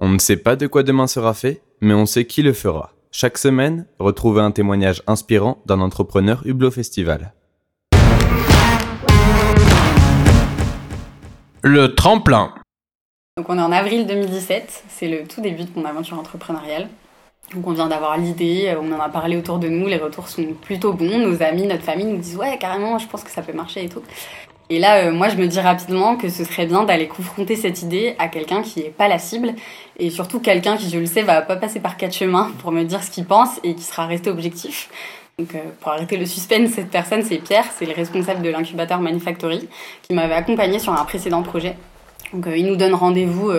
On ne sait pas de quoi demain sera fait, mais on sait qui le fera. Chaque semaine, retrouvez un témoignage inspirant d'un entrepreneur Hublot Festival. Le tremplin. Donc on est en avril 2017, c'est le tout début de mon aventure entrepreneuriale. Donc on vient d'avoir l'idée, on en a parlé autour de nous, les retours sont plutôt bons, nos amis, notre famille nous disent ouais carrément je pense que ça peut marcher et tout. Et là, euh, moi, je me dis rapidement que ce serait bien d'aller confronter cette idée à quelqu'un qui n'est pas la cible, et surtout quelqu'un qui, je le sais, va pas passer par quatre chemins pour me dire ce qu'il pense et qui sera resté objectif. Donc, euh, pour arrêter le suspense, cette personne, c'est Pierre, c'est le responsable de l'incubateur Manufactory, qui m'avait accompagné sur un précédent projet. Donc, euh, il nous donne rendez-vous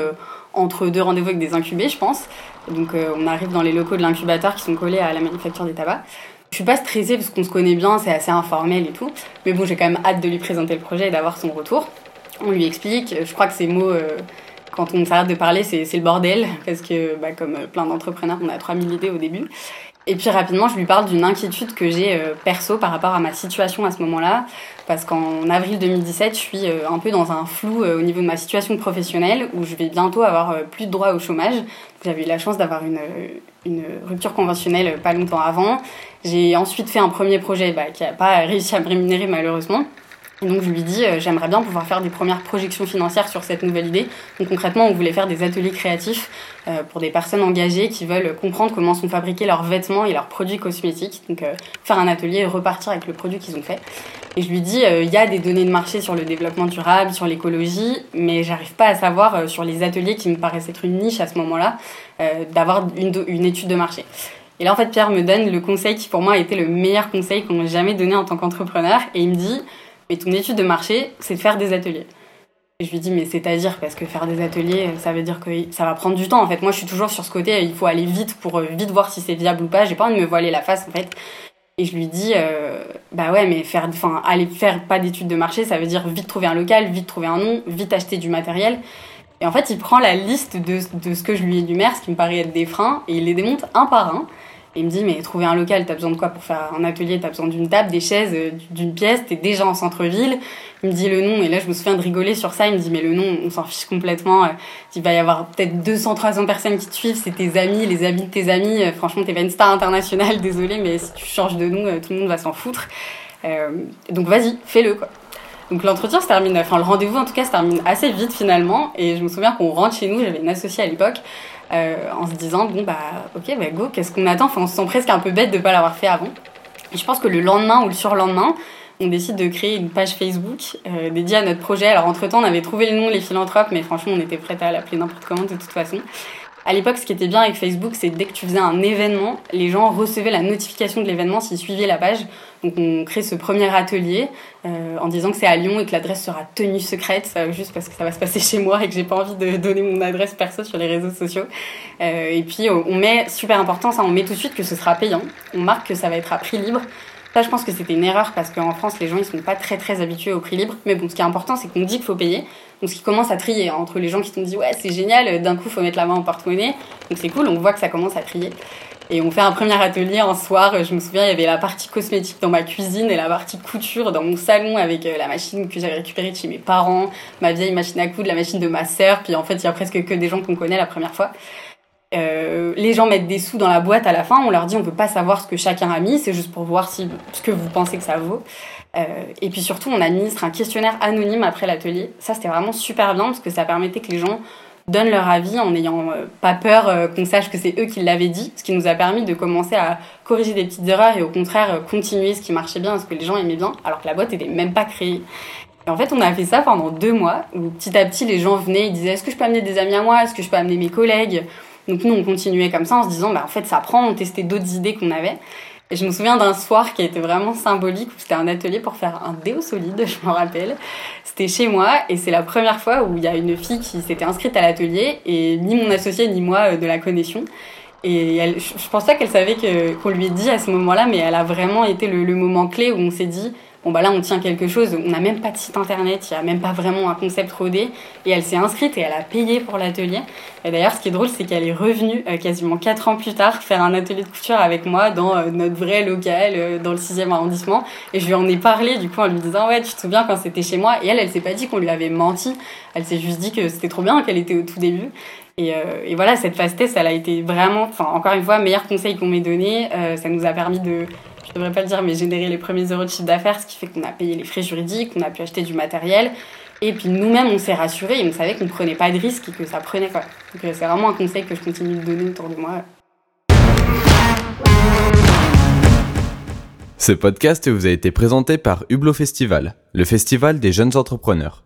entre deux rendez-vous avec des incubés, je pense. Donc, on arrive dans les locaux de l'incubateur qui sont collés à la manufacture des tabacs. Je suis pas stressée parce qu'on se connaît bien, c'est assez informel et tout. Mais bon, j'ai quand même hâte de lui présenter le projet et d'avoir son retour. On lui explique. Je crois que ces mots, euh, quand on s'arrête de parler, c'est le bordel. Parce que, bah, comme plein d'entrepreneurs, on a 3000 idées au début. Et puis rapidement, je lui parle d'une inquiétude que j'ai euh, perso par rapport à ma situation à ce moment-là. Parce qu'en avril 2017, je suis euh, un peu dans un flou au niveau de ma situation professionnelle où je vais bientôt avoir plus de droit au chômage. J'avais eu la chance d'avoir une, une rupture conventionnelle pas longtemps avant. J'ai ensuite fait un premier projet bah, qui n'a pas réussi à me rémunérer malheureusement. Donc je lui dis, euh, j'aimerais bien pouvoir faire des premières projections financières sur cette nouvelle idée. Donc concrètement, on voulait faire des ateliers créatifs euh, pour des personnes engagées qui veulent comprendre comment sont fabriqués leurs vêtements et leurs produits cosmétiques. Donc euh, faire un atelier et repartir avec le produit qu'ils ont fait. Et je lui dis, il y a des données de marché sur le développement durable, sur l'écologie, mais j'arrive pas à savoir sur les ateliers qui me paraissent être une niche à ce moment-là, d'avoir une, une étude de marché. Et là, en fait, Pierre me donne le conseil qui, pour moi, a été le meilleur conseil qu'on m'ait jamais donné en tant qu'entrepreneur. Et il me dit, mais ton étude de marché, c'est de faire des ateliers. Et je lui dis, mais c'est-à-dire, parce que faire des ateliers, ça veut dire que ça va prendre du temps. En fait, moi, je suis toujours sur ce côté, il faut aller vite pour euh, vite voir si c'est viable ou pas. J'ai pas envie de me voiler la face, en fait. Et je lui dis, euh, bah ouais, mais faire, enfin, aller faire pas d'études de marché, ça veut dire vite trouver un local, vite trouver un nom, vite acheter du matériel. Et en fait, il prend la liste de, de ce que je lui énumère, ce qui me paraît être des freins, et il les démonte un par un. Il me dit, mais trouver un local, t'as besoin de quoi pour faire un atelier? T'as besoin d'une table, des chaises, euh, d'une pièce, t'es déjà en centre-ville. Il me dit le nom, et là je me souviens de rigoler sur ça. Il me dit, mais le nom, on s'en fiche complètement. Euh, il va y avoir peut-être 200, 300 personnes qui te suivent, c'est tes amis, les amis de tes amis. Euh, franchement, t'es pas une star internationale, désolé, mais si tu changes de nom, tout le monde va s'en foutre. donc vas-y, fais-le, quoi. Donc l'entretien se termine, enfin le rendez-vous en tout cas se termine assez vite finalement. Et je me souviens qu'on rentre chez nous, j'avais une associée à l'époque. Euh, en se disant bon bah ok bah go qu'est-ce qu'on attend? Enfin on se sent presque un peu bête de pas l'avoir fait avant et je pense que le lendemain ou le surlendemain on décide de créer une page Facebook euh, dédiée à notre projet alors entre temps on avait trouvé le nom les philanthropes mais franchement on était prête à l'appeler n'importe comment de toute façon à l'époque, ce qui était bien avec Facebook, c'est dès que tu faisais un événement, les gens recevaient la notification de l'événement s'ils suivaient la page. Donc on crée ce premier atelier euh, en disant que c'est à Lyon et que l'adresse sera tenue secrète, euh, juste parce que ça va se passer chez moi et que j'ai pas envie de donner mon adresse perso sur les réseaux sociaux. Euh, et puis on met, super important ça, on met tout de suite que ce sera payant. On marque que ça va être à prix libre. Ça, je pense que c'était une erreur parce qu'en France, les gens, ils sont pas très très habitués au prix libre. Mais bon, ce qui est important, c'est qu'on dit qu'il faut payer. Donc, ce qui commence à trier entre les gens qui t'ont dit, ouais, c'est génial, d'un coup, faut mettre la main en porte-monnaie. Donc, c'est cool, on voit que ça commence à trier. Et on fait un premier atelier un soir. Je me souviens, il y avait la partie cosmétique dans ma cuisine et la partie couture dans mon salon avec euh, la machine que j'avais récupérée chez mes parents, ma vieille machine à coudre, la machine de ma sœur. Puis en fait, il y a presque que des gens qu'on connaît la première fois. Euh, les gens mettent des sous dans la boîte à la fin, on leur dit on peut pas savoir ce que chacun a mis, c'est juste pour voir si, ce que vous pensez que ça vaut. Euh, et puis surtout, on administre un questionnaire anonyme après l'atelier. Ça, c'était vraiment super bien parce que ça permettait que les gens donnent leur avis en n'ayant euh, pas peur qu'on sache que c'est eux qui l'avaient dit, ce qui nous a permis de commencer à corriger des petites erreurs et au contraire continuer ce qui marchait bien, ce que les gens aimaient bien, alors que la boîte n'était même pas créée. Et en fait, on a fait ça pendant deux mois, où petit à petit, les gens venaient, ils disaient, est-ce que je peux amener des amis à moi, est-ce que je peux amener mes collègues? Donc nous, on continuait comme ça en se disant, bah, en fait, ça prend, on testait d'autres idées qu'on avait. Et je me souviens d'un soir qui a été vraiment symbolique, où c'était un atelier pour faire un déo solide, je me rappelle. C'était chez moi, et c'est la première fois où il y a une fille qui s'était inscrite à l'atelier, et ni mon associé ni moi de la connaissions. Et elle, je pense pas qu'elle savait qu'on lui dit à ce moment-là, mais elle a vraiment été le moment clé où on s'est dit, bon bah là on tient quelque chose, on n'a même pas de site internet, il n'y a même pas vraiment un concept rodé, et elle s'est inscrite et elle a payé pour l'atelier. Et d'ailleurs ce qui est drôle c'est qu'elle est revenue euh, quasiment 4 ans plus tard faire un atelier de couture avec moi dans euh, notre vrai local, euh, dans le 6e arrondissement, et je lui en ai parlé du coup en lui disant ouais tu te souviens quand c'était chez moi, et elle elle s'est pas dit qu'on lui avait menti, elle s'est juste dit que c'était trop bien, qu'elle était au tout début. Et, voilà, cette phase test, elle a été vraiment, enfin, encore une fois, meilleur conseil qu'on m'ait donné. ça nous a permis de, je devrais pas le dire, mais générer les premiers euros de chiffre d'affaires, ce qui fait qu'on a payé les frais juridiques, qu'on a pu acheter du matériel. Et puis nous-mêmes, on s'est rassurés et on savait qu'on ne prenait pas de risques et que ça prenait quoi. Donc c'est vraiment un conseil que je continue de donner autour de moi. Ce podcast vous a été présenté par Hublot Festival, le festival des jeunes entrepreneurs.